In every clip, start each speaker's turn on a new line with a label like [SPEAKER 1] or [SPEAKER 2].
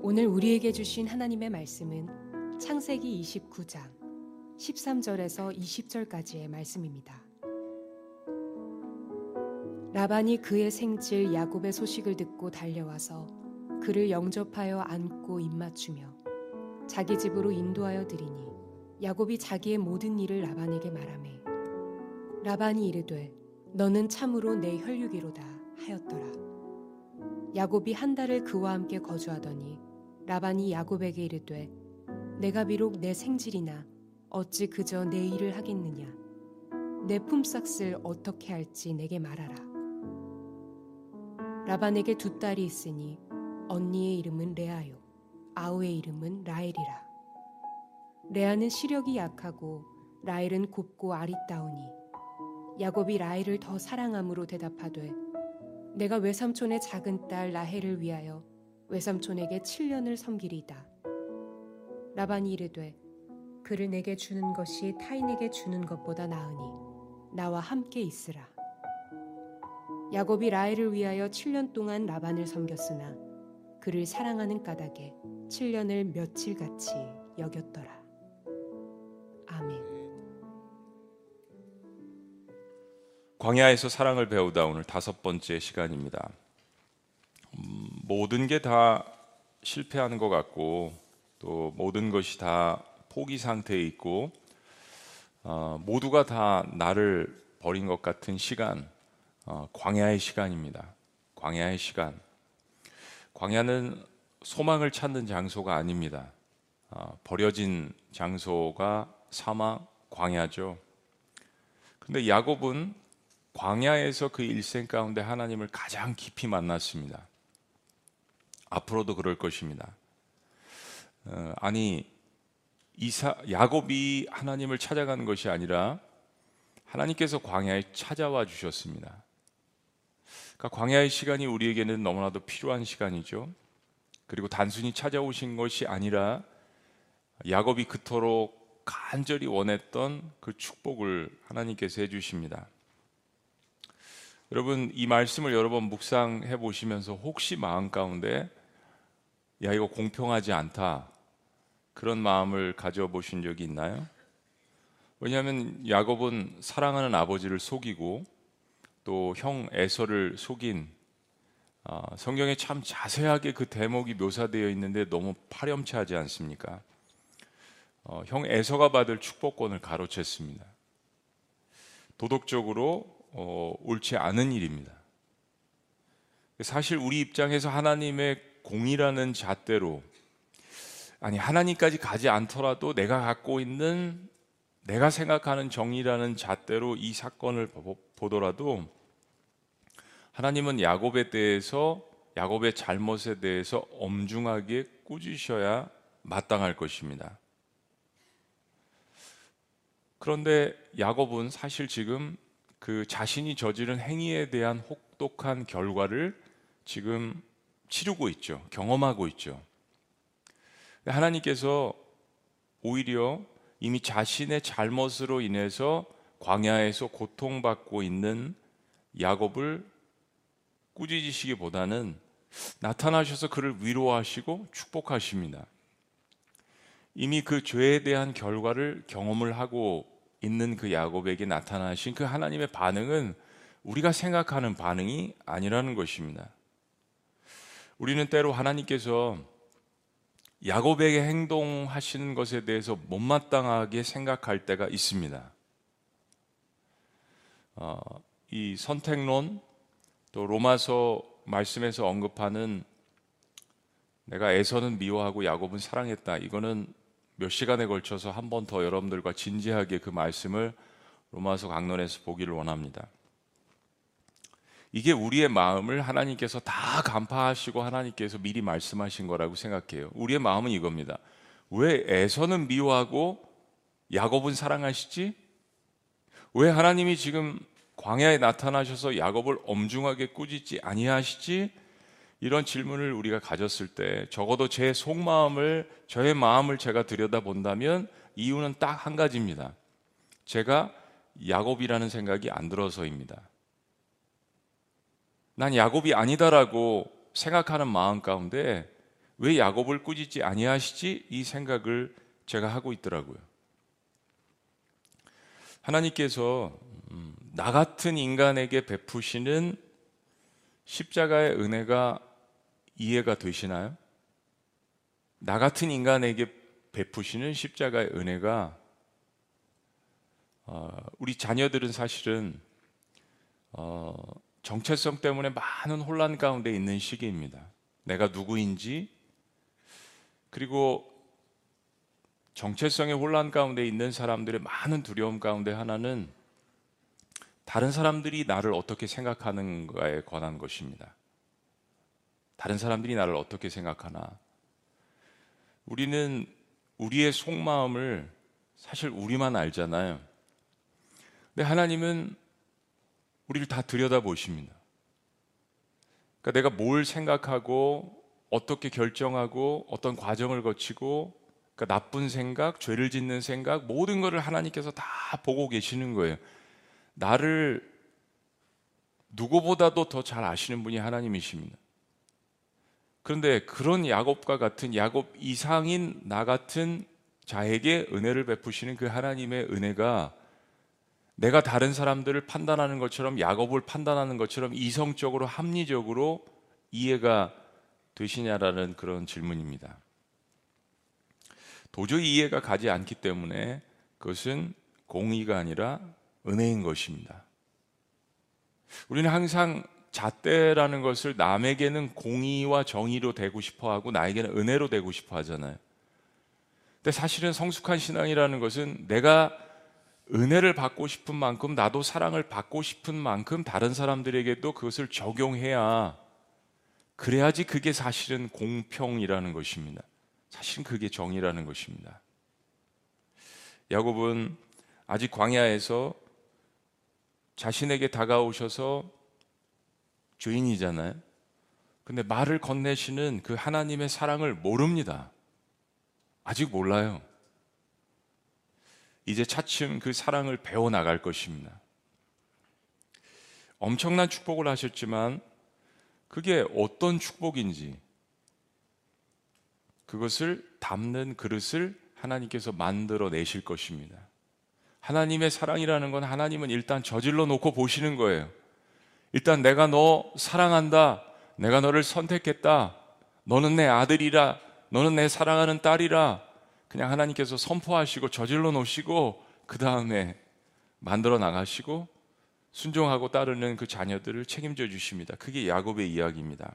[SPEAKER 1] 오늘 우리에게 주신 하나님의 말씀은 창세기 29장 13절에서 20절까지의 말씀입니다. 라반이 그의 생질 야곱의 소식을 듣고 달려와서 그를 영접하여 안고 입맞추며 자기 집으로 인도하여 드리니 야곱이 자기의 모든 일을 라반에게 말하매 라반이 이르되 너는 참으로 내 혈육이로다 하였더라. 야곱이 한 달을 그와 함께 거주하더니 라반이 야곱에게 이르되 내가 비록 내 생질이나 어찌 그저 내 일을 하겠느냐? 내 품삯을 어떻게 할지 내게 말하라. 라반에게 두 딸이 있으니 언니의 이름은 레아요 아우의 이름은 라엘이라. 레아는 시력이 약하고 라엘은 곱고 아리따우니 야곱이 라헬을 더 사랑함으로 대답하되 내가 외삼촌의 작은 딸 라헬을 위하여 외삼촌에게 7년을 섬기리이다. 라반이 이르되 그를 내게 주는 것이 타인에게 주는 것보다 나으니 나와 함께 있으라. 야곱이 라헬을 위하여 7년 동안 라반을 섬겼으나 그를 사랑하는 까닭에 7년을 며칠같이 여겼더라. 아멘.
[SPEAKER 2] 광야에서 사랑을 배우다 오늘 다섯 번째 시간입니다. 음, 모든 게 다 실패하는 것 같고 또 모든 것이 다 포기 상태에 있고 어, 모두가 다 나를 버린 것 같은 시간, 어, 광야의 시간입니다. 광야의 시간. 광야는 소망을 찾는 장소가 아닙니다. 어, 버려진 장소가 사막, 광야죠. 근데 야곱은 광야에서 그 일생 가운데 하나님을 가장 깊이 만났습니다. 앞으로도 그럴 것입니다. 어, 아니 이사 야곱이 하나님을 찾아가는 것이 아니라 하나님께서 광야에 찾아와 주셨습니다. 그러니까 광야의 시간이 우리에게는 너무나도 필요한 시간이죠. 그리고 단순히 찾아오신 것이 아니라 야곱이 그토록 간절히 원했던 그 축복을 하나님께서 해주십니다. 여러분 이 말씀을 여러 번 묵상해 보시면서 혹시 마음 가운데 야 이거 공평하지 않다 그런 마음을 가져보신 적이 있나요? 왜냐하면 야곱은 사랑하는 아버지를 속이고 또 형 에서를 속인 어, 성경에 참 자세하게 그 대목이 묘사되어 있는데 너무 파렴치하지 않습니까? 어, 형 에서가 받을 축복권을 가로챘습니다. 도덕적으로 어, 옳지 않은 일입니다. 사실 우리 입장에서 하나님의 공이라는 잣대로 아니 하나님까지 가지 않더라도 내가 갖고 있는 내가 생각하는 정의라는 잣대로 이 사건을 보더라도 하나님은 야곱에 대해서 야곱의 잘못에 대해서 엄중하게 꾸짖으셔야 마땅할 것입니다. 그런데 야곱은 사실 지금 그 자신이 저지른 행위에 대한 혹독한 결과를 지금 치르고 있죠. 경험하고 있죠. 하나님께서 오히려 이미 자신의 잘못으로 인해서 광야에서 고통받고 있는 야곱을 꾸짖으시기보다는 나타나셔서 그를 위로하시고 축복하십니다. 이미 그 죄에 대한 결과를 경험을 하고 있는 그 야곱에게 나타나신 그 하나님의 반응은 우리가 생각하는 반응이 아니라는 것입니다. 우리는 때로 하나님께서 야곱에게 행동하시는 것에 대해서 못마땅하게 생각할 때가 있습니다. 어, 이 선택론 또 로마서 말씀에서 언급하는 내가 에서는 미워하고 야곱은 사랑했다. 이거는 몇 시간에 걸쳐서 한 번 더 여러분들과 진지하게 그 말씀을 로마서 강론에서 보기를 원합니다. 이게 우리의 마음을 하나님께서 다 간파하시고 하나님께서 미리 말씀하신 거라고 생각해요. 우리의 마음은 이겁니다. 왜 에서는 미워하고 야곱은 사랑하시지? 왜 하나님이 지금 광야에 나타나셔서 야곱을 엄중하게 꾸짖지 아니하시지? 이런 질문을 우리가 가졌을 때 적어도 제 속마음을 저의 마음을 제가 들여다본다면 이유는 딱 한 가지입니다. 제가 야곱이라는 생각이 안 들어서입니다. 난 야곱이 아니다라고 생각하는 마음 가운데 왜 야곱을 꾸짖지 아니하시지? 이 생각을 제가 하고 있더라고요. 하나님께서 음, 나 같은 인간에게 베푸시는 십자가의 은혜가 이해가 되시나요? 나 같은 인간에게 베푸시는 십자가의 은혜가 어, 우리 자녀들은 사실은 어, 정체성 때문에 많은 혼란 가운데 있는 시기입니다. 내가 누구인지 그리고 정체성의 혼란 가운데 있는 사람들의 많은 두려움 가운데 하나는 다른 사람들이 나를 어떻게 생각하는가에 관한 것입니다. 다른 사람들이 나를 어떻게 생각하나. 우리는 우리의 속마음을 사실 우리만 알잖아요. 근데 하나님은 우리를 다 들여다보십니다. 그러니까 내가 뭘 생각하고 어떻게 결정하고 어떤 과정을 거치고 그러니까 나쁜 생각, 죄를 짓는 생각 모든 것을 하나님께서 다 보고 계시는 거예요. 나를 누구보다도 더 잘 아시는 분이 하나님이십니다. 그런데 그런 야곱과 같은 야곱 이상인 나 같은 자에게 은혜를 베푸시는 그 하나님의 은혜가 내가 다른 사람들을 판단하는 것처럼 야곱을 판단하는 것처럼 이성적으로 합리적으로 이해가 되시냐라는 그런 질문입니다. 도저히 이해가 가지 않기 때문에 그것은 공의가 아니라 은혜인 것입니다. 우리는 항상 잣대라는 것을 남에게는 공의와 정의로 되고 싶어 하고 나에게는 은혜로 되고 싶어 하잖아요. 근데 사실은 성숙한 신앙이라는 것은 내가 은혜를 받고 싶은 만큼 나도 사랑을 받고 싶은 만큼 다른 사람들에게도 그것을 적용해야 그래야지 그게 사실은 공평이라는 것입니다. 사실은 그게 정의라는 것입니다. 야곱은 아직 광야에서 자신에게 다가오셔서 주인이잖아요. 근데 말을 건네시는 그 하나님의 사랑을 모릅니다. 아직 몰라요. 이제 차츰 그 사랑을 배워 나갈 것입니다. 엄청난 축복을 하셨지만 그게 어떤 축복인지 그것을 담는 그릇을 하나님께서 만들어 내실 것입니다. 하나님의 사랑이라는 건 하나님은 일단 저질러 놓고 보시는 거예요. 일단 내가 너 사랑한다. 내가 너를 선택했다. 너는 내 아들이라. 너는 내 사랑하는 딸이라. 그냥 하나님께서 선포하시고 저질러 놓으시고 그 다음에 만들어 나가시고 순종하고 따르는 그 자녀들을 책임져 주십니다. 그게 야곱의 이야기입니다.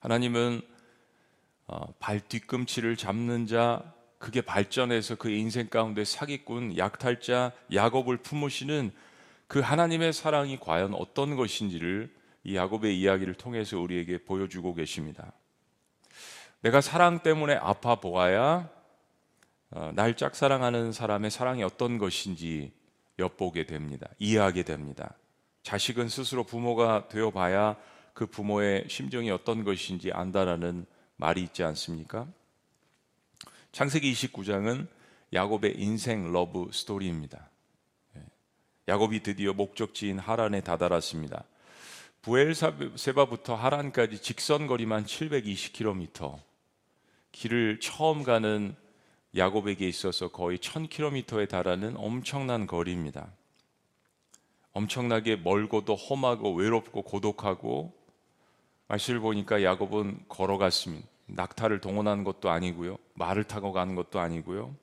[SPEAKER 2] 하나님은 어, 발 뒤꿈치를 잡는 자, 그게 발전해서 그 인생 가운데 사기꾼, 약탈자, 야곱을 품으시는 그 하나님의 사랑이 과연 어떤 것인지를 이 야곱의 이야기를 통해서 우리에게 보여주고 계십니다. 내가 사랑 때문에 아파 보아야 어, 날 짝사랑하는 사람의 사랑이 어떤 것인지 엿보게 됩니다. 이해하게 됩니다. 자식은 스스로 부모가 되어 봐야 그 부모의 심정이 어떤 것인지 안다라는 말이 있지 않습니까? 창세기 29장은 야곱의 인생 러브 스토리입니다. 예. 야곱이 드디어 목적지인 하란에 다다랐습니다. 브엘세바부터 하란까지 직선 거리만 720km. 길을 처음 가는 야곱에게 있어서 거의 1000km에 달하는 엄청난 거리입니다. 엄청나게 멀고도 험하고 외롭고 고독하고 말씀을 보니까 야곱은 걸어갔습니다. 낙타를 동원한 것도 아니고요. 말을 타고 가는 것도 아니고요.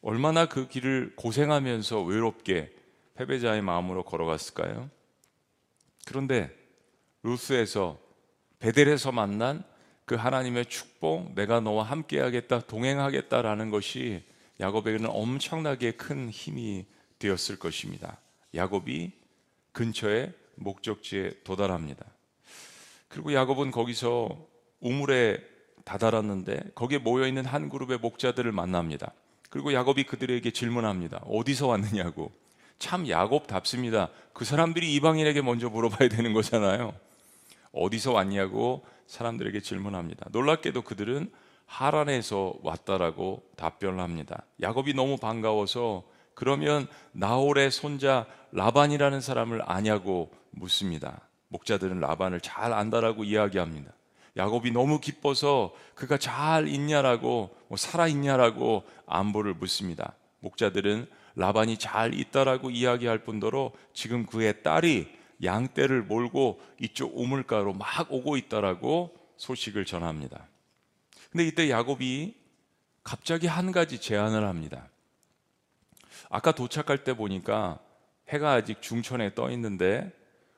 [SPEAKER 2] 얼마나 그 길을 고생하면서 외롭게 패배자의 마음으로 걸어갔을까요? 그런데 루스에서 베델에서 만난 그 하나님의 축복, 내가 너와 함께하겠다, 동행하겠다라는 것이 야곱에게는 엄청나게 큰 힘이 되었을 것입니다. 야곱이 근처에 목적지에 도달합니다. 그리고 야곱은 거기서 우물에 다다랐는데 거기에 모여 있는 한 그룹의 목자들을 만납니다. 그리고 야곱이 그들에게 질문합니다. 어디서 왔느냐고. 참 야곱답습니다. 그 사람들이 이방인에게 먼저 물어봐야 되는 거잖아요. 어디서 왔냐고 사람들에게 질문합니다. 놀랍게도 그들은 하란에서 왔다라고 답변을 합니다. 야곱이 너무 반가워서 그러면 나홀의 손자 라반이라는 사람을 아냐고 묻습니다. 목자들은 라반을 잘 안다라고 이야기합니다. 야곱이 너무 기뻐서 그가 잘 있냐라고 뭐 살아 있냐라고 안부를 묻습니다. 목자들은 라반이 잘 있다라고 이야기할 뿐더러 지금 그의 딸이 양떼를 몰고 이쪽 우물가로 막 오고 있다라고 소식을 전합니다. 근데 이때 야곱이 갑자기 한 가지 제안을 합니다. 아까 도착할 때 보니까 해가 아직 중천에 떠 있는데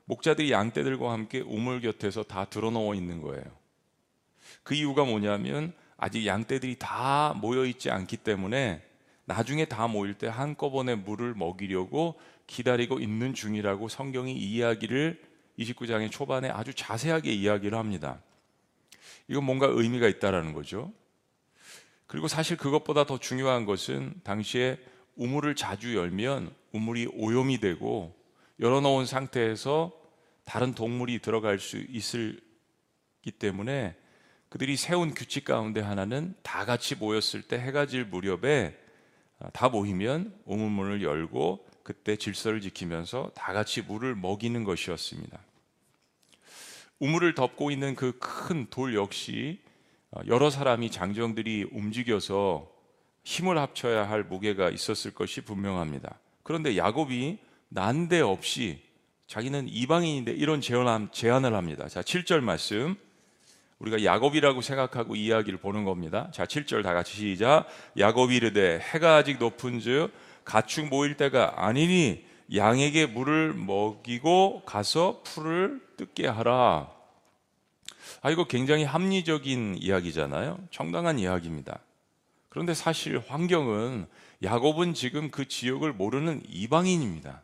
[SPEAKER 2] 목자들이 양떼들과 함께 우물 곁에서 다 드러누워 있는 거예요. 그 이유가 뭐냐면 아직 양떼들이 다 모여 있지 않기 때문에 나중에 다 모일 때 한꺼번에 물을 먹이려고 기다리고 있는 중이라고 성경이 이야기를 29장의 초반에 아주 자세하게 이야기를 합니다. 이건 뭔가 의미가 있다라는 거죠. 그리고 사실 그것보다 더 중요한 것은 당시에 우물을 자주 열면 우물이 오염이 되고 열어놓은 상태에서 다른 동물이 들어갈 수 있기 때문에 그들이 세운 규칙 가운데 하나는 다 같이 모였을 때 해가 질 무렵에 다 모이면 우물문을 열고 그때 질서를 지키면서 다 같이 물을 먹이는 것이었습니다. 우물을 덮고 있는 그 큰 돌 역시 여러 사람이 장정들이 움직여서 힘을 합쳐야 할 무게가 있었을 것이 분명합니다. 그런데 야곱이 난데없이 자기는 이방인인데 이런 제안을 합니다. 자, 7절 말씀. 우리가 야곱이라고 생각하고 이야기를 보는 겁니다. 자, 7절 다 같이 시작. 야곱이 이르되 해가 아직 높은즉 가축 모일 때가 아니니 양에게 물을 먹이고 가서 풀을 뜯게 하라. 아, 이거 굉장히 합리적인 이야기잖아요. 정당한 이야기입니다. 그런데 사실 환경은 야곱은 지금 그 지역을 모르는 이방인입니다.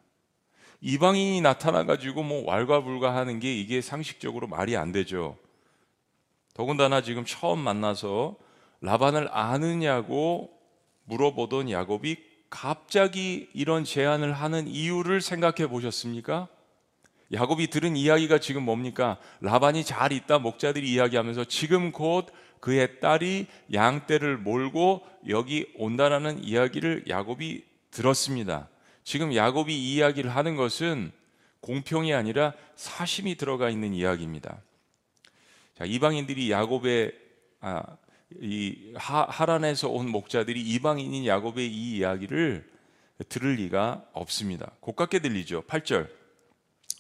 [SPEAKER 2] 이방인이 나타나가지고 뭐 왈가불가 하는 게 이게 상식적으로 말이 안 되죠. 더군다나 지금 처음 만나서 라반을 아느냐고 물어보던 야곱이 갑자기 이런 제안을 하는 이유를 생각해 보셨습니까? 야곱이 들은 이야기가 지금 뭡니까? 라반이 잘 있다 목자들이 이야기하면서 지금 곧 그의 딸이 양떼를 몰고 여기 온다라는 이야기를 야곱이 들었습니다. 지금 야곱이 이야기를 하는 것은 공평이 아니라 사심이 들어가 있는 이야기입니다. 자, 이방인들이 야곱의 아, 이 하, 하란에서 온 목자들이 이방인인 야곱의 이 이야기를 들을 리가 없습니다. 고깝게 들리죠. 8절.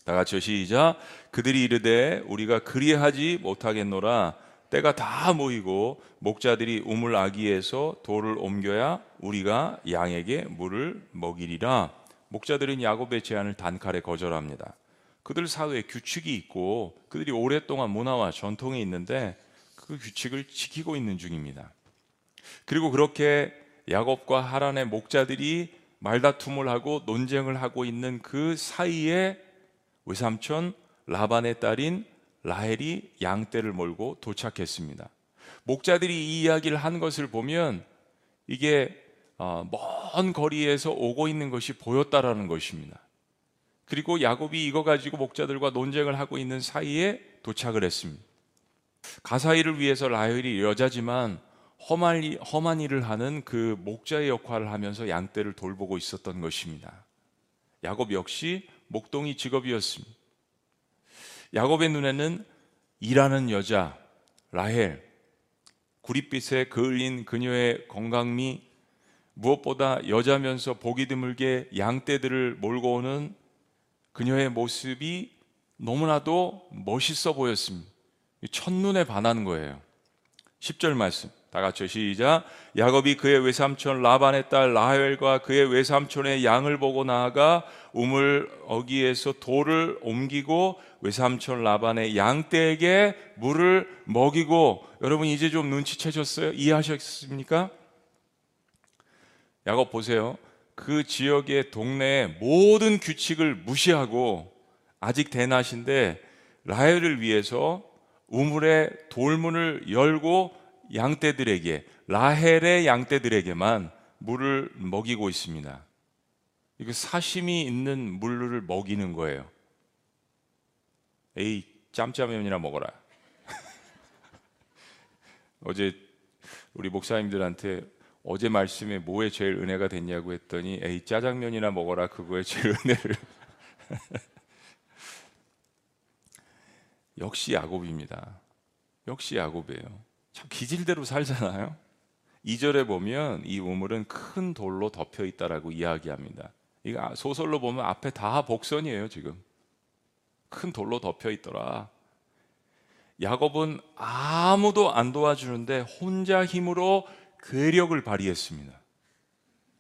[SPEAKER 2] 다 같이 시작. 그들이 이르되 우리가 그리하지 못하겠노라. 때가 다 모이고 목자들이 우물 아기에서 돌을 옮겨야 우리가 양에게 물을 먹이리라. 목자들은 야곱의 제안을 단칼에 거절합니다. 그들 사회에 규칙이 있고 그들이 오랫동안 문화와 전통이 있는데 그 규칙을 지키고 있는 중입니다. 그리고 그렇게 야곱과 하란의 목자들이 말다툼을 하고 논쟁을 하고 있는 그 사이에 외삼촌 라반의 딸인 라헬이 양떼를 몰고 도착했습니다. 목자들이 이 이야기를 한 것을 보면 이게 어, 먼 거리에서 오고 있는 것이 보였다라는 것입니다. 그리고 야곱이 이거 가지고 목자들과 논쟁을 하고 있는 사이에 도착을 했습니다. 가사일을 위해서 라헬이 여자지만 험한, 험한 일을 하는 그 목자의 역할을 하면서 양떼를 돌보고 있었던 것입니다. 야곱 역시 목동이 직업이었습니다. 야곱의 눈에는 일하는 여자 라헬, 구릿빛에 그을린 그녀의 건강미, 무엇보다 여자면서 보기 드물게 양떼들을 몰고 오는 그녀의 모습이 너무나도 멋있어 보였습니다. 첫눈에 반하는 거예요. 10절 말씀. 다 같이 시작. 야곱이 그의 외삼촌 라반의 딸 라헬과 그의 외삼촌의 양을 보고 나아가 우물 어기에서 돌을 옮기고 외삼촌 라반의 양떼에게 물을 먹이고 여러분 이제 좀 눈치채셨어요? 이해하셨습니까? 야곱 보세요. 그 지역의 동네의 모든 규칙을 무시하고 아직 대낮인데 라헬을 위해서 우물의 돌문을 열고 양떼들에게 라헬의 양떼들에게만 물을 먹이고 있습니다. 이거 사심이 있는 물을 먹이는 거예요. 에이 짬짜면이나 먹어라. 어제 우리 목사님들한테 어제 말씀에 뭐에 제일 은혜가 됐냐고 했더니 에이 짜장면이나 먹어라 그거에 제일 은혜를 역시 야곱입니다. 역시 야곱이에요. 참 기질대로 살잖아요. 2절에 보면 이 우물은 큰 돌로 덮여 있다라고 이야기합니다. 이거 소설로 보면 앞에 다 복선이에요, 지금. 큰 돌로 덮여 있더라. 야곱은 아무도 안 도와주는데 혼자 힘으로 괴력을 발휘했습니다.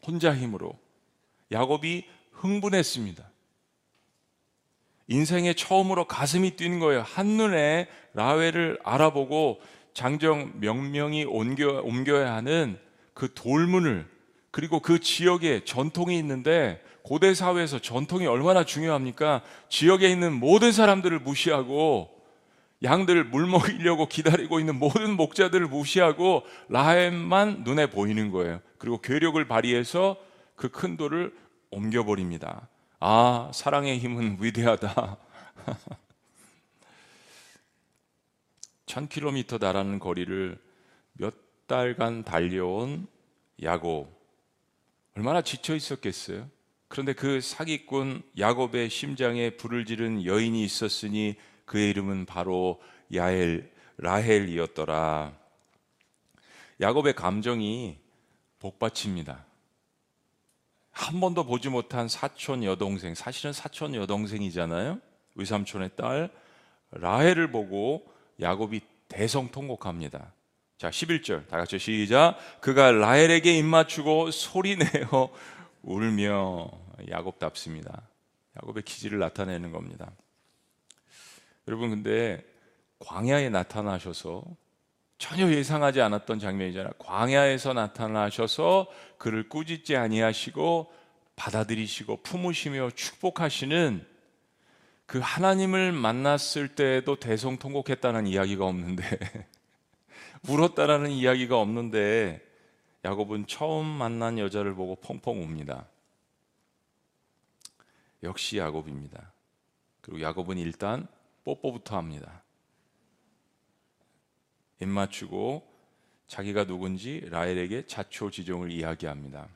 [SPEAKER 2] 혼자 힘으로. 야곱이 흥분했습니다. 인생에 처음으로 가슴이 뛰는 거예요. 한눈에 라헬을 알아보고 장정 명명이 옮겨, 옮겨야 하는 그 돌문을 그리고 그 지역에 전통이 있는데 고대 사회에서 전통이 얼마나 중요합니까? 지역에 있는 모든 사람들을 무시하고 양들을 물 먹이려고 기다리고 있는 모든 목자들을 무시하고 라헬만 눈에 보이는 거예요. 그리고 괴력을 발휘해서 그 큰 돌을 옮겨버립니다. 아, 사랑의 힘은 위대하다. 1000km 달하는 거리를 몇 달간 달려온 야곱. 얼마나 지쳐 있었겠어요? 그런데 그 사기꾼 야곱의 심장에 불을 지른 여인이 있었으니 그의 이름은 바로 야엘, 라헬이었더라. 야곱의 감정이 복받칩니다. 한 번도 보지 못한 사촌 여동생, 사실은 사촌 여동생이잖아요. 의삼촌의 딸 라헬을 보고 야곱이 대성통곡합니다. 자, 11절. 다 같이 시작. 그가 라헬에게 입맞추고 소리내어 울며 야곱답습니다. 야곱의 기질을 나타내는 겁니다. 여러분 근데 광야에 나타나셔서 전혀 예상하지 않았던 장면이잖아요. 광야에서 나타나셔서 그를 꾸짖지 아니하시고 받아들이시고 품으시며 축복하시는 그 하나님을 만났을 때에도 대성통곡했다는 이야기가 없는데 울었다라는 이야기가 없는데 야곱은 처음 만난 여자를 보고 펑펑 웁니다. 역시 야곱입니다. 그리고 야곱은 일단 뽀뽀부터 합니다. 입 맞추고 자기가 누군지 라헬에게 자초지종을 이야기합니다.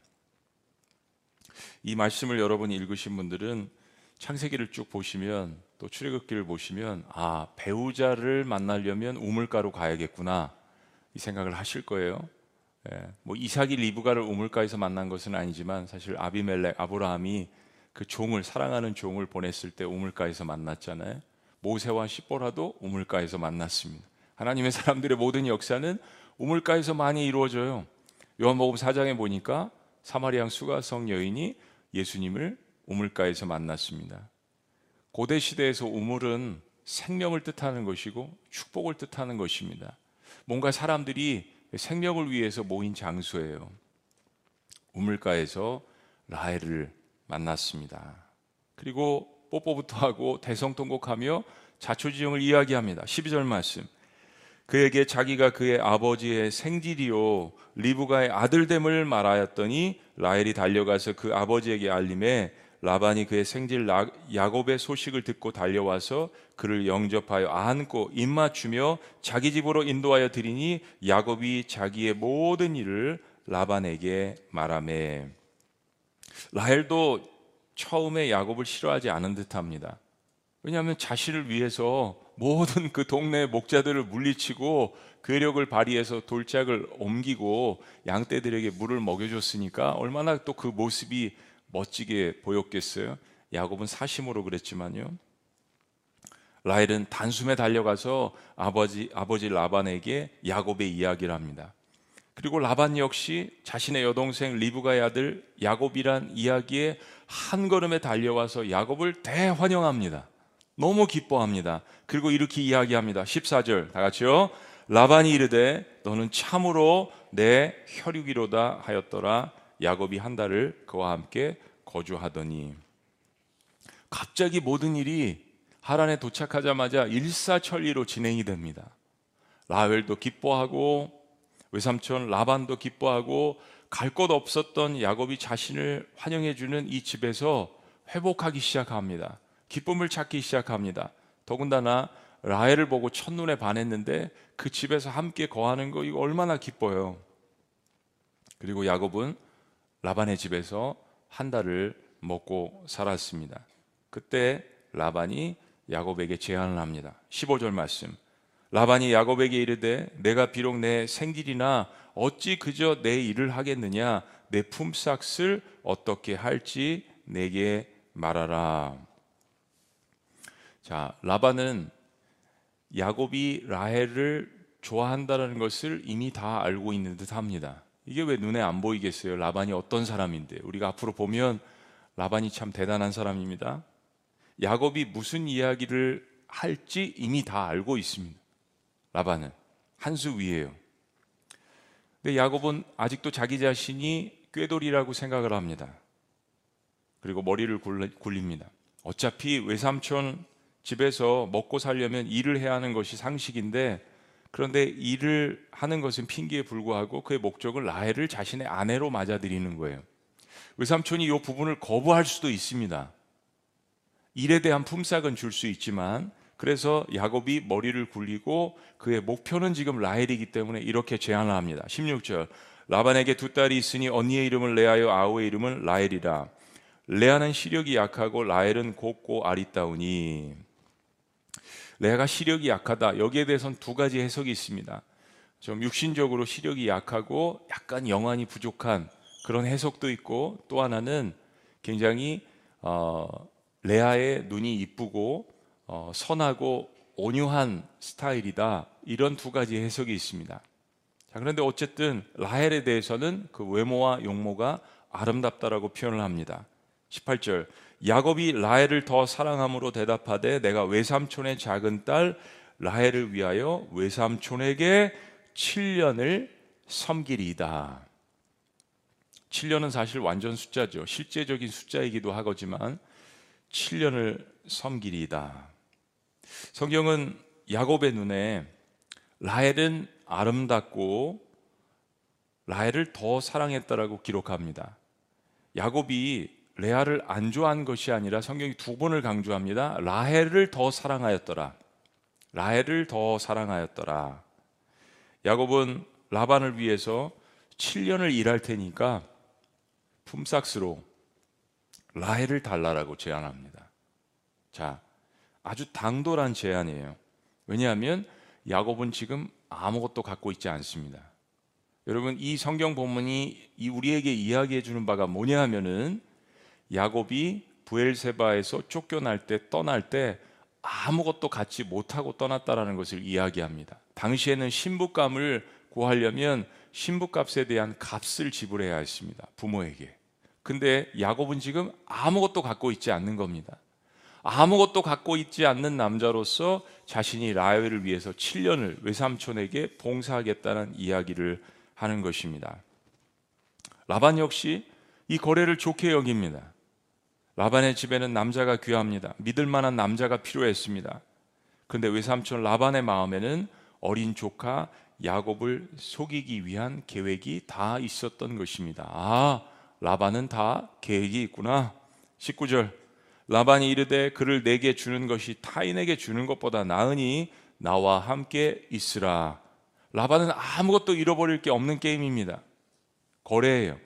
[SPEAKER 2] 이 말씀을 여러분 읽으신 분들은 창세기를 쭉 보시면 또 출애굽기를 보시면 아 배우자를 만나려면 우물가로 가야겠구나 이 생각을 하실 거예요. 예, 뭐 이삭이 리브가를 우물가에서 만난 것은 아니지만 사실 아비멜렉 아브라함이 그 종을 사랑하는 종을 보냈을 때 우물가에서 만났잖아요. 모세와 시보라도 우물가에서 만났습니다. 하나님의 사람들의 모든 역사는 우물가에서 많이 이루어져요. 요한복음 4장에 보니까 사마리아 수가성 여인이 예수님을 우물가에서 만났습니다. 고대 시대에서 우물은 생명을 뜻하는 것이고 축복을 뜻하는 것입니다. 뭔가 사람들이 생명을 위해서 모인 장소예요. 우물가에서 라헬을 만났습니다. 그리고 뽀뽀부터 하고 대성통곡하며 자초지종을 이야기합니다. 12절 말씀. 그에게 자기가 그의 아버지의 생질이요 리브가의 아들됨을 말하였더니 라헬이 달려가서 그 아버지에게 알림해 라반이 그의 생질 야곱의 소식을 듣고 달려와서 그를 영접하여 안고 입맞추며 자기 집으로 인도하여 드리니 야곱이 자기의 모든 일을 라반에게 말하매 라헬도 처음에 야곱을 싫어하지 않은 듯합니다. 왜냐하면 자신을 위해서 모든 그 동네 목자들을 물리치고 괴력을 발휘해서 돌짝을 옮기고 양떼들에게 물을 먹여줬으니까 얼마나 또 그 모습이 멋지게 보였겠어요. 야곱은 사심으로 그랬지만요. 라헬은 단숨에 달려가서 아버지 아버지 라반에게 야곱의 이야기를 합니다. 그리고 라반 역시 자신의 여동생 리브가의 아들 야곱이란 이야기에 한 걸음에 달려와서 야곱을 대환영합니다. 너무 기뻐합니다. 그리고 이렇게 이야기합니다. 14절 다 같이요. 라반이 이르되 너는 참으로 내 혈육이로다 하였더라. 야곱이 한 달을 그와 함께 거주하더니 갑자기 모든 일이 하란에 도착하자마자 일사천리로 진행이 됩니다. 라헬도 기뻐하고 외삼촌 라반도 기뻐하고 갈 곳 없었던 야곱이 자신을 환영해 주는 이 집에서 회복하기 시작합니다. 기쁨을 찾기 시작합니다. 더군다나 라헬을 보고 첫눈에 반했는데 그 집에서 함께 거하는 거 이거 얼마나 기뻐요. 그리고 야곱은 라반의 집에서 한 달을 먹고 살았습니다. 그때 라반이 야곱에게 제안을 합니다. 15절 말씀. 라반이 야곱에게 이르되 내가 비록 내 생길이나 어찌 그저 내 일을 하겠느냐 내 품삯을 어떻게 할지 내게 말하라. 자, 라반은 야곱이 라헬을 좋아한다는 것을 이미 다 알고 있는 듯 합니다. 이게 왜 눈에 안 보이겠어요? 라반이 어떤 사람인데. 우리가 앞으로 보면 라반이 참 대단한 사람입니다. 야곱이 무슨 이야기를 할지 이미 다 알고 있습니다. 라반은 한 수 위에요. 근데 야곱은 아직도 자기 자신이 꾀돌이라고 생각을 합니다. 그리고 머리를 굴립니다. 어차피 외삼촌 집에서 먹고 살려면 일을 해야 하는 것이 상식인데 그런데 일을 하는 것은 핑계에 불구하고 그의 목적은 라헬을 자신의 아내로 맞아들이는 거예요. 외삼촌이 이 부분을 거부할 수도 있습니다. 일에 대한 품삯은 줄 수 있지만 그래서 야곱이 머리를 굴리고 그의 목표는 지금 라헬이기 때문에 이렇게 제안을 합니다. 16절 라반에게 두 딸이 있으니 언니의 이름을 레아요 아우의 이름은 라헬이라 레아는 시력이 약하고 라헬은 곱고 아리따우니 레아가 시력이 약하다. 여기에 대해서는 두 가지 해석이 있습니다. 좀 육신적으로 시력이 약하고 약간 영안이 부족한 그런 해석도 있고 또 하나는 굉장히 어, 레아의 눈이 이쁘고 어, 선하고 온유한 스타일이다. 이런 두 가지 해석이 있습니다. 자, 그런데 어쨌든 라헬에 대해서는 그 외모와 용모가 아름답다라고 표현을 합니다. 18절 야곱이 라헬을 더 사랑함으로 대답하되 내가 외삼촌의 작은 딸 라헬을 위하여 외삼촌에게 7년을 섬기리이다. 7년은 사실 완전 숫자죠. 실제적인 숫자이기도 하거지만 7년을 섬기리이다. 성경은 야곱의 눈에 라헬은 아름답고 라헬을 더 사랑했다라고 기록합니다. 야곱이 레아를 안 좋아한 것이 아니라 성경이 두 번을 강조합니다. 라헬을 더 사랑하였더라. 라헬을 더 사랑하였더라. 야곱은 라반을 위해서 7년을 일할 테니까 품삯으로 라헬을 달라라고 제안합니다. 자, 아주 당돌한 제안이에요. 왜냐하면 야곱은 지금 아무것도 갖고 있지 않습니다. 여러분 이 성경 본문이 우리에게 이야기해 주는 바가 뭐냐 하면은 야곱이 부엘세바에서 쫓겨날 때 떠날 때 아무것도 갖지 못하고 떠났다라는 것을 이야기합니다. 당시에는 신부감을 구하려면 신부값에 대한 값을 지불해야 했습니다. 부모에게. 근데 야곱은 지금 아무것도 갖고 있지 않는 겁니다. 아무것도 갖고 있지 않는 남자로서 자신이 라헬을 위해서 7년을 외삼촌에게 봉사하겠다는 이야기를 하는 것입니다. 라반 역시 이 거래를 좋게 여깁니다. 라반의 집에는 남자가 귀합니다. 믿을 만한 남자가 필요했습니다. 그런데 외삼촌 라반의 마음에는 어린 조카 야곱을 속이기 위한 계획이 다 있었던 것입니다. 아, 라반은 다 계획이 있구나. 19절. 라반이 이르되 그를 내게 주는 것이 타인에게 주는 것보다 나으니 나와 함께 있으라. 라반은 아무것도 잃어버릴 게 없는 게임입니다. 거래예요.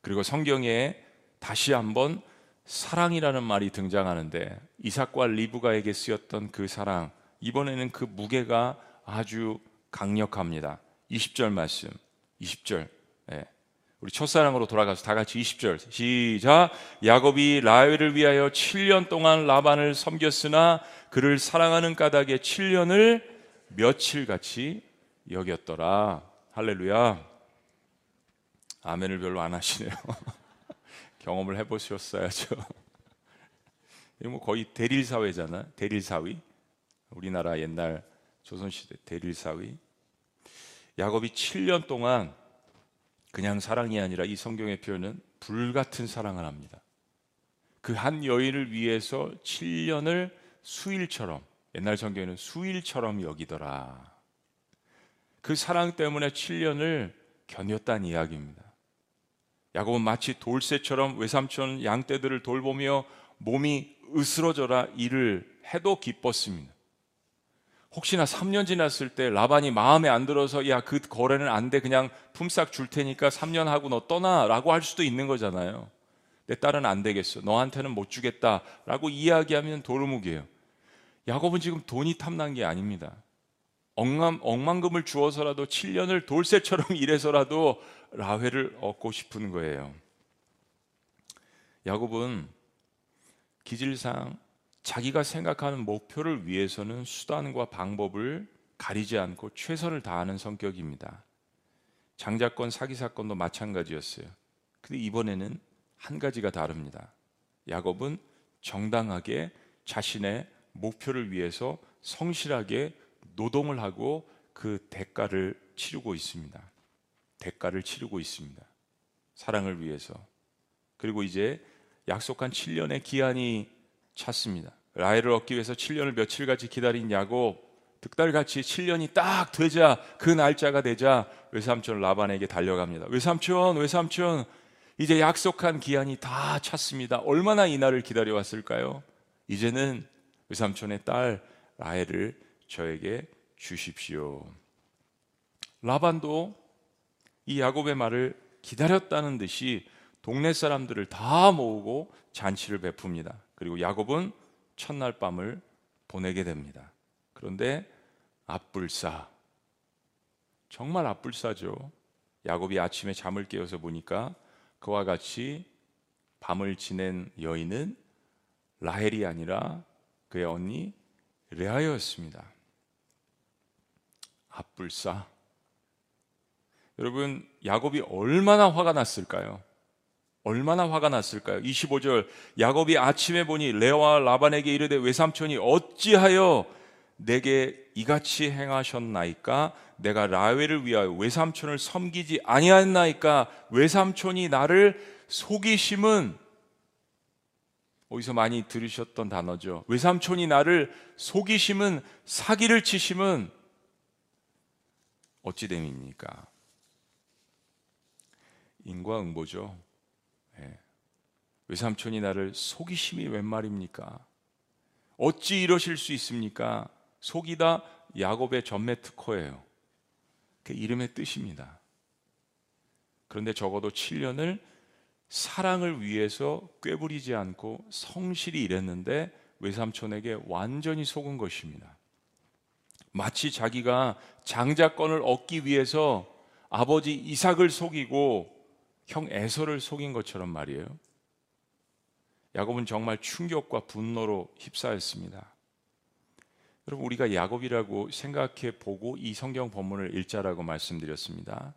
[SPEAKER 2] 그리고 성경에 다시 한번 사랑이라는 말이 등장하는데 이삭과 리브가에게 쓰였던 그 사랑 이번에는 그 무게가 아주 강력합니다. 20절 말씀. 20절. 네. 우리 첫사랑으로 돌아가서 다 같이 20절 시작 야곱이 라헬을 위하여 7년 동안 라반을 섬겼으나 그를 사랑하는 까닭에 7년을 며칠같이 여겼더라 할렐루야 아멘을 별로 안 하시네요 경험을 해보셨어야죠. 이거 뭐 거의 대릴 사회잖아. 대릴 사위. 우리나라 옛날 조선 시대 대릴 사위. 야곱이 7년 동안 그냥 사랑이 아니라 이 성경의 표현은 불같은 사랑을 합니다. 그 한 여인을 위해서 7년을 수일처럼 옛날 성경에는 수일처럼 여기더라. 그 사랑 때문에 7년을 견뎠다는 이야기입니다. 야곱은 마치 돌쇠처럼 외삼촌 양떼들을 돌보며 몸이 으스러져라 일을 해도 기뻤습니다. 혹시나 3년 지났을 때 라반이 마음에 안 들어서 야 그 거래는 안 돼 그냥 품삯 줄 테니까 3년 하고 너 떠나라고 할 수도 있는 거잖아요. 내 딸은 안 되겠어. 너한테는 못 주겠다라고 이야기하면 도루묵이에요. 야곱은 지금 돈이 탐난 게 아닙니다. 억만, 억만금을 주어서라도 7년을 돌쇠처럼 일해서라도 라헬을 얻고 싶은 거예요. 야곱은 기질상 자기가 생각하는 목표를 위해서는 수단과 방법을 가리지 않고 최선을 다하는 성격입니다. 장자권 사기 사건도 마찬가지였어요. 근데 이번에는 한 가지가 다릅니다. 야곱은 정당하게 자신의 목표를 위해서 성실하게 노동을 하고 그 대가를 치르고 있습니다. 대가를 치르고 있습니다. 사랑을 위해서. 그리고 이제 약속한 7년의 기한이 찼습니다. 라헬을 얻기 위해서 7년을 며칠같이 기다린 야곱 득달같이 7년이 딱 되자 그 날짜가 되자 외삼촌 라반에게 달려갑니다. 외삼촌 외삼촌 이제 약속한 기한이 다 찼습니다. 얼마나 이 날을 기다려 왔을까요? 이제는 외삼촌의 딸 라헬을 저에게 주십시오. 라반도 이 야곱의 말을 기다렸다는 듯이 동네 사람들을 다 모으고 잔치를 베풉니다. 그리고 야곱은 첫날 밤을 보내게 됩니다. 그런데 앞불사 정말 앞불사죠. 야곱이 아침에 잠을 깨어서 보니까 그와 같이 밤을 지낸 여인은 라헬이 아니라 그의 언니 레아였습니다. 앞불사. 여러분, 야곱이 얼마나 화가 났을까요? 얼마나 화가 났을까요? 25절 야곱이 아침에 보니 레와 라반에게 이르되 외삼촌이 어찌하여 내게 이같이 행하셨나이까 내가 라헬을 위하여 외삼촌을 섬기지 아니하였나이까 외삼촌이 나를 속이심은 어디서 많이 들으셨던 단어죠. 외삼촌이 나를 속이심은 사기를 치심은 어찌 됨입니까? 인과응보죠. 네. 외삼촌이 나를 속이심이 웬 말입니까? 어찌 이러실 수 있습니까? 속이다 야곱의 전매 특허예요. 그 이름의 뜻입니다. 그런데 적어도 7년을 사랑을 위해서 꾀부리지 않고 성실히 일했는데 외삼촌에게 완전히 속은 것입니다. 마치 자기가 장자권을 얻기 위해서 아버지 이삭을 속이고 형 에서를 속인 것처럼 말이에요. 야곱은 정말 충격과 분노로 휩싸였습니다. 여러분 우리가 야곱이라고 생각해 보고 이 성경 본문을 읽자라고 말씀드렸습니다.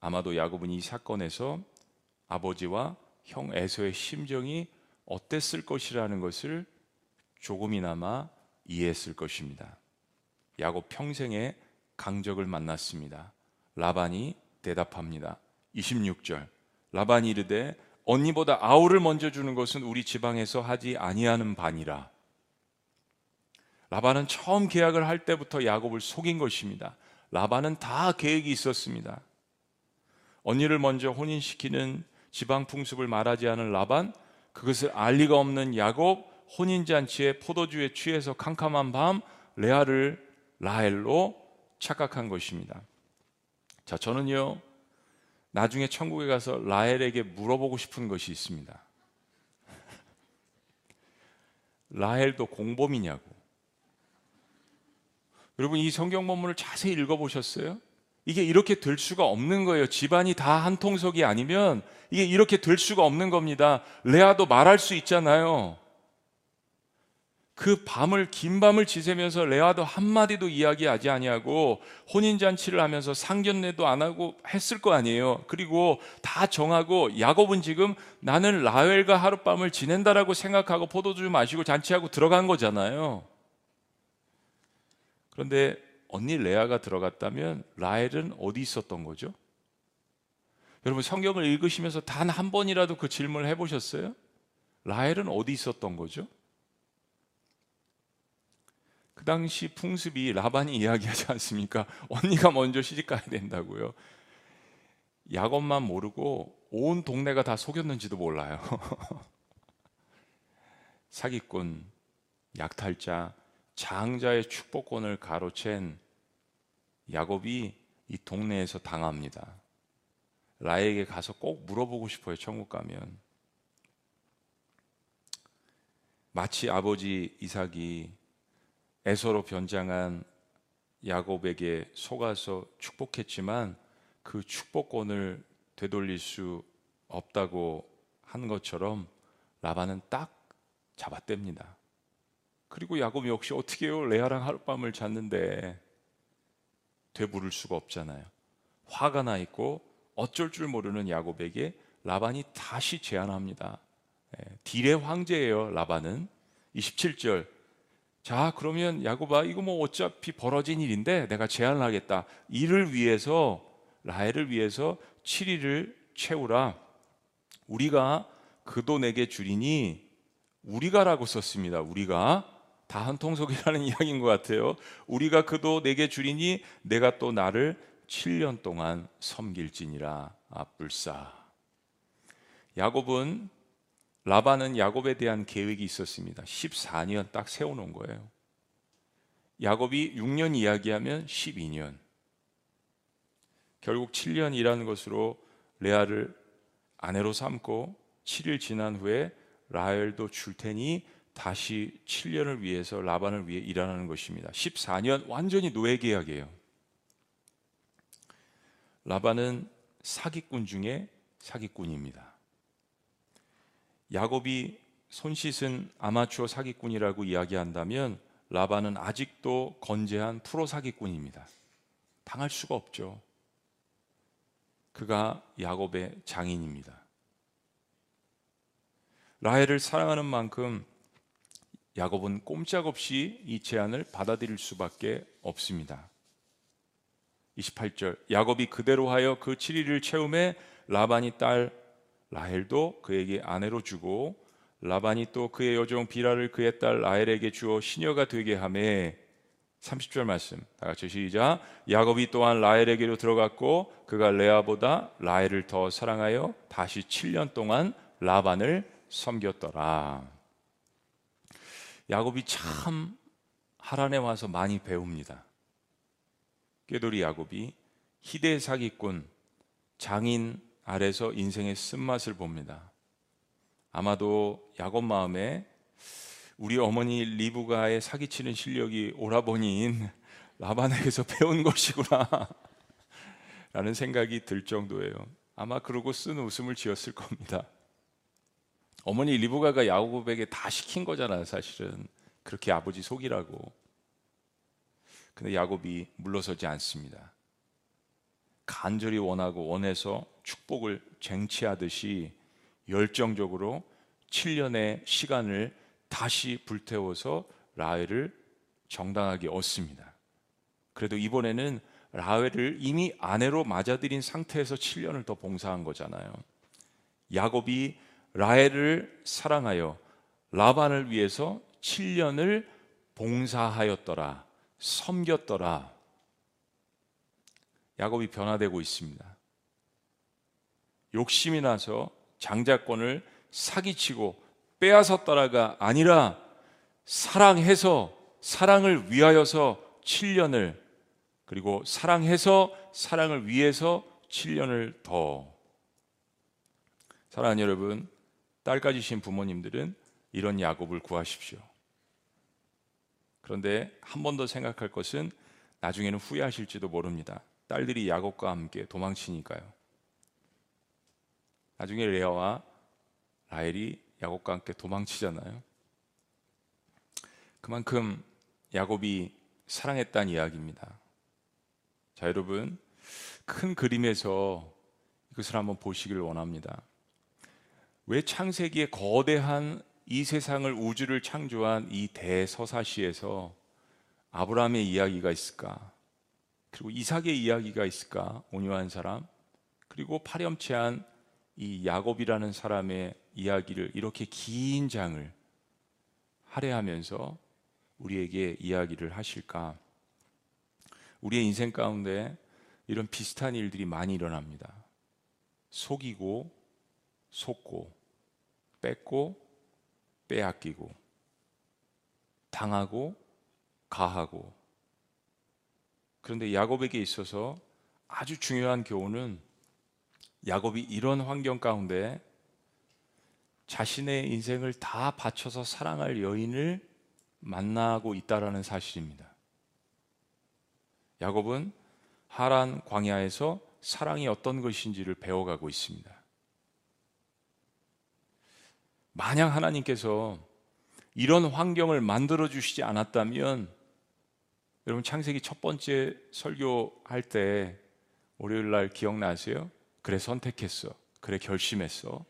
[SPEAKER 2] 아마도 야곱은 이 사건에서 아버지와 형 에서의 심정이 어땠을 것이라는 것을 조금이나마 이해했을 것입니다. 야곱 평생에 강적을 만났습니다. 라반이 대답합니다. 26절. 라반이 이르되 언니보다 아우를 먼저 주는 것은 우리 지방에서 하지 아니하는 반이라. 라반은 처음 계약을 할 때부터 야곱을 속인 것입니다. 라반은 다 계획이 있었습니다. 언니를 먼저 혼인시키는 지방 풍습을 말하지 않은 라반, 그것을 알 리가 없는 야곱, 혼인잔치에 포도주에 취해서 캄캄한 밤 레아를 라헬로 착각한 것입니다. 자, 저는요, 나중에 천국에 가서 라헬에게 물어보고 싶은 것이 있습니다. 라헬도 공범이냐고. 여러분, 이 성경 본문을 자세히 읽어 보셨어요? 이게 이렇게 될 수가 없는 거예요. 집안이 다 한 통속이 아니면 이게 이렇게 될 수가 없는 겁니다. 레아도 말할 수 있잖아요. 그 밤을 긴 밤을 지새면서 레아도 한마디도 이야기하지 아니하고 혼인 잔치를 하면서 상견례도 안 하고 했을 거 아니에요. 그리고 다 정하고 야곱은 지금 나는 라헬과 하룻밤을 지낸다라고 생각하고 포도주 마시고 잔치하고 들어간 거잖아요. 그런데 언니 레아가 들어갔다면 라헬은 어디 있었던 거죠? 여러분 성경을 읽으시면서 단 한 번이라도 그 질문을 해 보셨어요? 라헬은 어디 있었던 거죠? 그 당시 풍습이 라반이 이야기하지 않습니까? 언니가 먼저 시집 가야 된다고요. 야곱만 모르고 온 동네가 다 속였는지도 몰라요. 사기꾼, 약탈자, 장자의 축복권을 가로챈 야곱이 이 동네에서 당합니다. 라에게 가서 꼭 물어보고 싶어요. 천국 가면. 마치 아버지 이삭이 에서로 변장한 야곱에게 속아서 축복했지만 그 축복권을 되돌릴 수 없다고 한 것처럼 라반은 딱 잡아뗍니다. 그리고 야곱 역시 어떻게 해요? 레아랑 하룻밤을 잤는데 되물을 수가 없잖아요. 화가 나 있고 어쩔 줄 모르는 야곱에게 라반이 다시 제안합니다. 예, 딜의 황제예요, 라반은. 27절. 자, 그러면 야곱아, 이거 뭐 어차피 벌어진 일인데 내가 제안을 하겠다. 이를 위해서, 라헬을 위해서 7일을 채우라. 우리가 그도 내게 주리니 우리가라고 썼습니다. 우리가 다 한통속이라는 이야기인 것 같아요. 우리가 그도 내게 주리니 내가 또 나를 7년 동안 섬길지니라. 아뿔싸. 야곱은 라반은 야곱에 대한 계획이 있었습니다. 14년 딱 세워놓은 거예요. 야곱이 6년 이야기하면 12년. 결국 7년이라는 것으로 레아를 아내로 삼고 7일 지난 후에 라헬도 줄 테니 다시 7년을 위해서 라반을 위해 일하는 것입니다. 14년 완전히 노예 계약이에요. 라반은 사기꾼 중에 사기꾼입니다. 야곱이 손 씻은 아마추어 사기꾼이라고 이야기한다면 라반은 아직도 건재한 프로 사기꾼입니다. 당할 수가 없죠. 그가 야곱의 장인입니다. 라헬을 사랑하는 만큼 야곱은 꼼짝없이 이 제안을 받아들일 수밖에 없습니다. 28절 야곱이 그대로 하여 그 7일을 채움에 라반이 딸 라헬도 그에게 아내로 주고 라반이 또 그의 여종 비라를 그의 딸 라헬에게 주어 시녀가 되게 하매. 30절 말씀 다 같이 시작. 야곱이 또한 라헬에게로 들어갔고 그가 레아보다 라헬을 더 사랑하여 다시 7년 동안 라반을 섬겼더라. 야곱이 참 하란에 와서 많이 배웁니다. 꾀돌이 야곱이 희대 사기꾼 장인 아래서 인생의 쓴맛을 봅니다. 아마도 야곱 마음에 우리 어머니 리브가의 사기치는 실력이 오라버니인 라반에게서 배운 것이구나 라는 생각이 들 정도예요. 아마 그러고 쓴 웃음을 지었을 겁니다. 어머니 리브가가 야곱에게 다 시킨 거잖아요, 사실은. 그렇게 아버지 속이라고. 근데 야곱이 물러서지 않습니다. 간절히 원하고 원해서 축복을 쟁취하듯이 열정적으로 7년의 시간을 다시 불태워서 라헬을 정당하게 얻습니다. 그래도 이번에는 라헬을 이미 아내로 맞아들인 상태에서 7년을 더 봉사한 거잖아요. 야곱이 라헬을 사랑하여 라반을 위해서 7년을 봉사하였더라. 섬겼더라. 야곱이 변화되고 있습니다. 욕심이 나서 장자권을 사기치고 빼앗았더라가 아니라 사랑해서 사랑을 위하여서 7년을 그리고 사랑해서 사랑을 위해서 7년을 더 사랑하는 여러분 딸 가지신 부모님들은 이런 야곱을 구하십시오. 그런데 한 번 더 생각할 것은 나중에는 후회하실지도 모릅니다. 딸들이 야곱과 함께 도망치니까요. 나중에 레아와 라헬이 야곱과 함께 도망치잖아요. 그만큼 야곱이 사랑했다는 이야기입니다. 자, 여러분, 큰 그림에서 이것을 한번 보시길 원합니다. 왜 창세기에 거대한 이 세상을 우주를 창조한 이 대서사시에서 아브라함의 이야기가 있을까? 그리고 이삭의 이야기가 있을까? 온유한 사람. 그리고 파렴치한 이 야곱이라는 사람의 이야기를 이렇게 긴 장을 할애하면서 우리에게 이야기를 하실까? 우리의 인생 가운데 이런 비슷한 일들이 많이 일어납니다. 속이고, 속고, 뺏고, 빼앗기고 당하고 가하고 그런데 야곱에게 있어서 아주 중요한 교훈은 야곱이 이런 환경 가운데 자신의 인생을 다 바쳐서 사랑할 여인을 만나고 있다라는 사실입니다. 야곱은 하란 광야에서 사랑이 어떤 것인지를 배워가고 있습니다. 만약 하나님께서 이런 환경을 만들어 주시지 않았다면 여러분 창세기 첫 번째 설교할 때 월요일 날 기억나세요? 그래 선택했어. 그래 결심했어.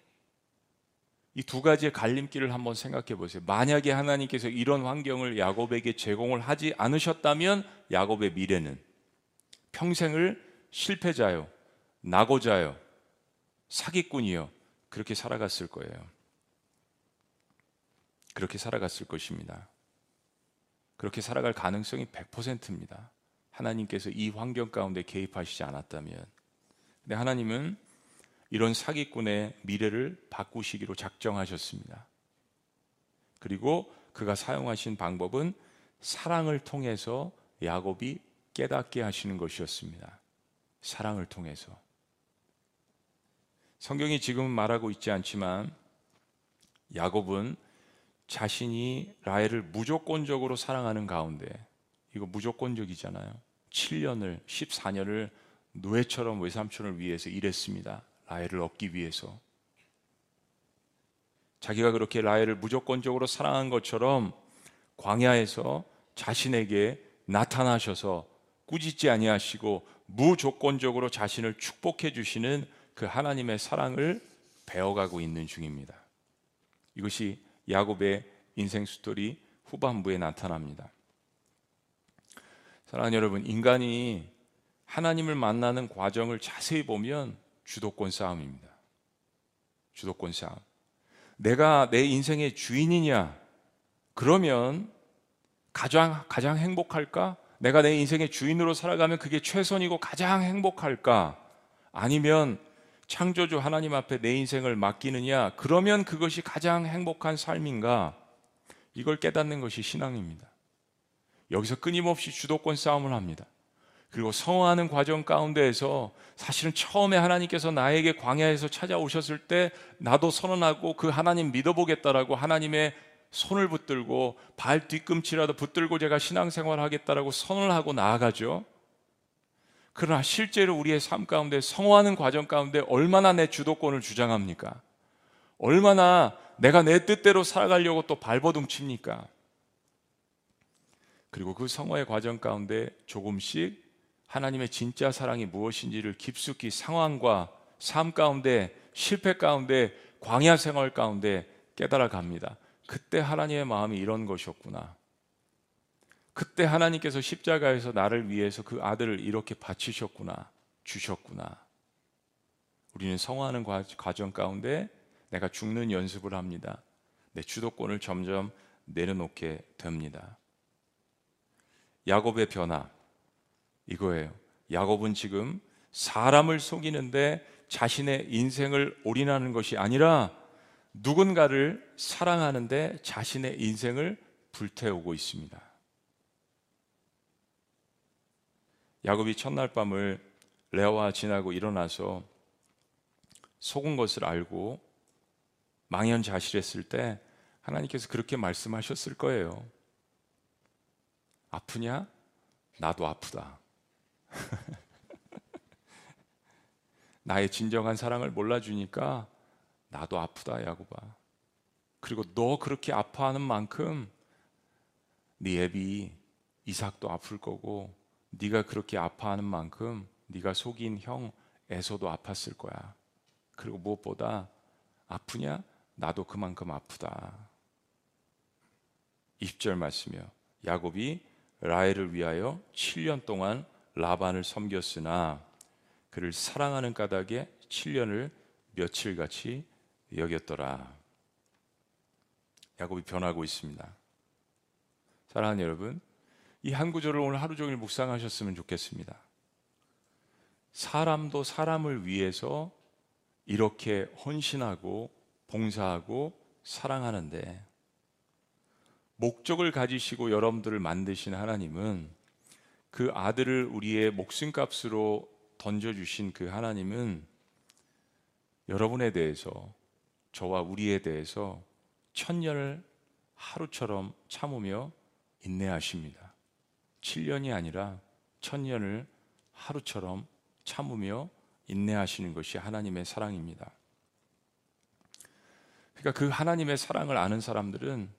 [SPEAKER 2] 이 두 가지의 갈림길을 한번 생각해 보세요. 만약에 하나님께서 이런 환경을 야곱에게 제공을 하지 않으셨다면 야곱의 미래는 평생을 실패자요, 낙오자요, 사기꾼이요 그렇게 살아갔을 거예요. 그렇게 살아갔을 것입니다. 그렇게 살아갈 가능성이 100%입니다. 하나님께서 이 환경 가운데 개입하시지 않았다면. 근데 하나님은 이런 사기꾼의 미래를 바꾸시기로 작정하셨습니다. 그리고 그가 사용하신 방법은 사랑을 통해서 야곱이 깨닫게 하시는 것이었습니다. 사랑을 통해서. 성경이 지금 말하고 있지 않지만 야곱은 자신이 라헬을 무조건적으로 사랑하는 가운데 이거 무조건적이잖아요. 7년을 14년을 노예처럼 외삼촌을 위해서 일했습니다. 라헬을 얻기 위해서. 자기가 그렇게 라헬을 무조건적으로 사랑한 것처럼 광야에서 자신에게 나타나셔서 꾸짖지 아니하시고 무조건적으로 자신을 축복해 주시는 그 하나님의 사랑을 배워가고 있는 중입니다. 이것이 야곱의 인생 스토리 후반부에 나타납니다. 사랑하는 여러분, 인간이 하나님을 만나는 과정을 자세히 보면 주도권 싸움입니다. 주도권 싸움. 내가 내 인생의 주인이냐? 그러면 가장 가장 행복할까? 내가 내 인생의 주인으로 살아가면 그게 최선이고 가장 행복할까? 아니면 창조주 하나님 앞에 내 인생을 맡기느냐? 그러면 그것이 가장 행복한 삶인가? 이걸 깨닫는 것이 신앙입니다. 여기서 끊임없이 주도권 싸움을 합니다. 그리고 성화하는 과정 가운데에서 사실은 처음에 하나님께서 나에게 광야에서 찾아오셨을 때 나도 선언하고 그 하나님 믿어보겠다라고 하나님의 손을 붙들고 발 뒤꿈치라도 붙들고 제가 신앙생활 하겠다라고 선을 하고 나아가죠. 그러나 실제로 우리의 삶 가운데 성화하는 과정 가운데 얼마나 내 주도권을 주장합니까? 얼마나 내가 내 뜻대로 살아가려고 또 발버둥 칩니까? 그리고 그 성화의 과정 가운데 조금씩 하나님의 진짜 사랑이 무엇인지를 깊숙이 상황과 삶 가운데 실패 가운데 광야 생활 가운데 깨달아 갑니다. 그때 하나님의 마음이 이런 것이었구나. 그때 하나님께서 십자가에서 나를 위해서 그 아들을 이렇게 바치셨구나. 주셨구나. 우리는 성화하는 과정 가운데 내가 죽는 연습을 합니다. 내 주도권을 점점 내려놓게 됩니다. 야곱의 변화 이거예요. 야곱은 지금 사람을 속이는데 자신의 인생을 올인하는 것이 아니라 누군가를 사랑하는데 자신의 인생을 불태우고 있습니다. 야곱이 첫날 밤을 레아와 지나고 일어나서 속은 것을 알고 망연자실했을 때 하나님께서 그렇게 말씀하셨을 거예요. 아프냐? 나도 아프다. 나의 진정한 사랑을 몰라주니까 나도 아프다 야곱아. 그리고 너 그렇게 아파하는 만큼 네 애비 이삭도 아플 거고 네가 그렇게 아파하는 만큼 네가 속인 형 에서도 아팠을 거야. 그리고 무엇보다 아프냐? 나도 그만큼 아프다. 20절 말씀이요. 야곱이 라헬을 위하여 7년 동안 라반을 섬겼으나 그를 사랑하는 까닭에 7년을 며칠같이 여겼더라. 야곱이 변하고 있습니다. 사랑하는 여러분, 이 한 구절을 오늘 하루 종일 묵상하셨으면 좋겠습니다. 사람도 사람을 위해서 이렇게 헌신하고 봉사하고 사랑하는데 목적을 가지시고 여러분들을 만드신 하나님은 그 아들을 우리의 목숨값으로 던져주신 그 하나님은 여러분에 대해서 저와 우리에 대해서 천년을 하루처럼 참으며 인내하십니다. 7년이 아니라 천년을 하루처럼 참으며 인내하시는 것이 하나님의 사랑입니다. 그러니까 그 하나님의 사랑을 아는 사람들은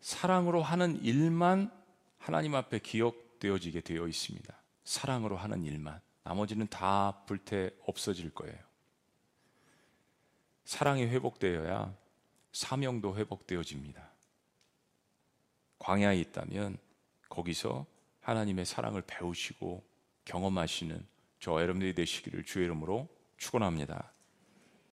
[SPEAKER 2] 사랑으로 하는 일만 하나님 앞에 기억되어지게 되어 있습니다. 사랑으로 하는 일만. 나머지는 다 불태 없어질 거예요. 사랑이 회복되어야 사명도 회복되어집니다. 광야에 있다면 거기서 하나님의 사랑을 배우시고 경험하시는 저 여러분들이 되시기를 주의 이름으로 축원합니다.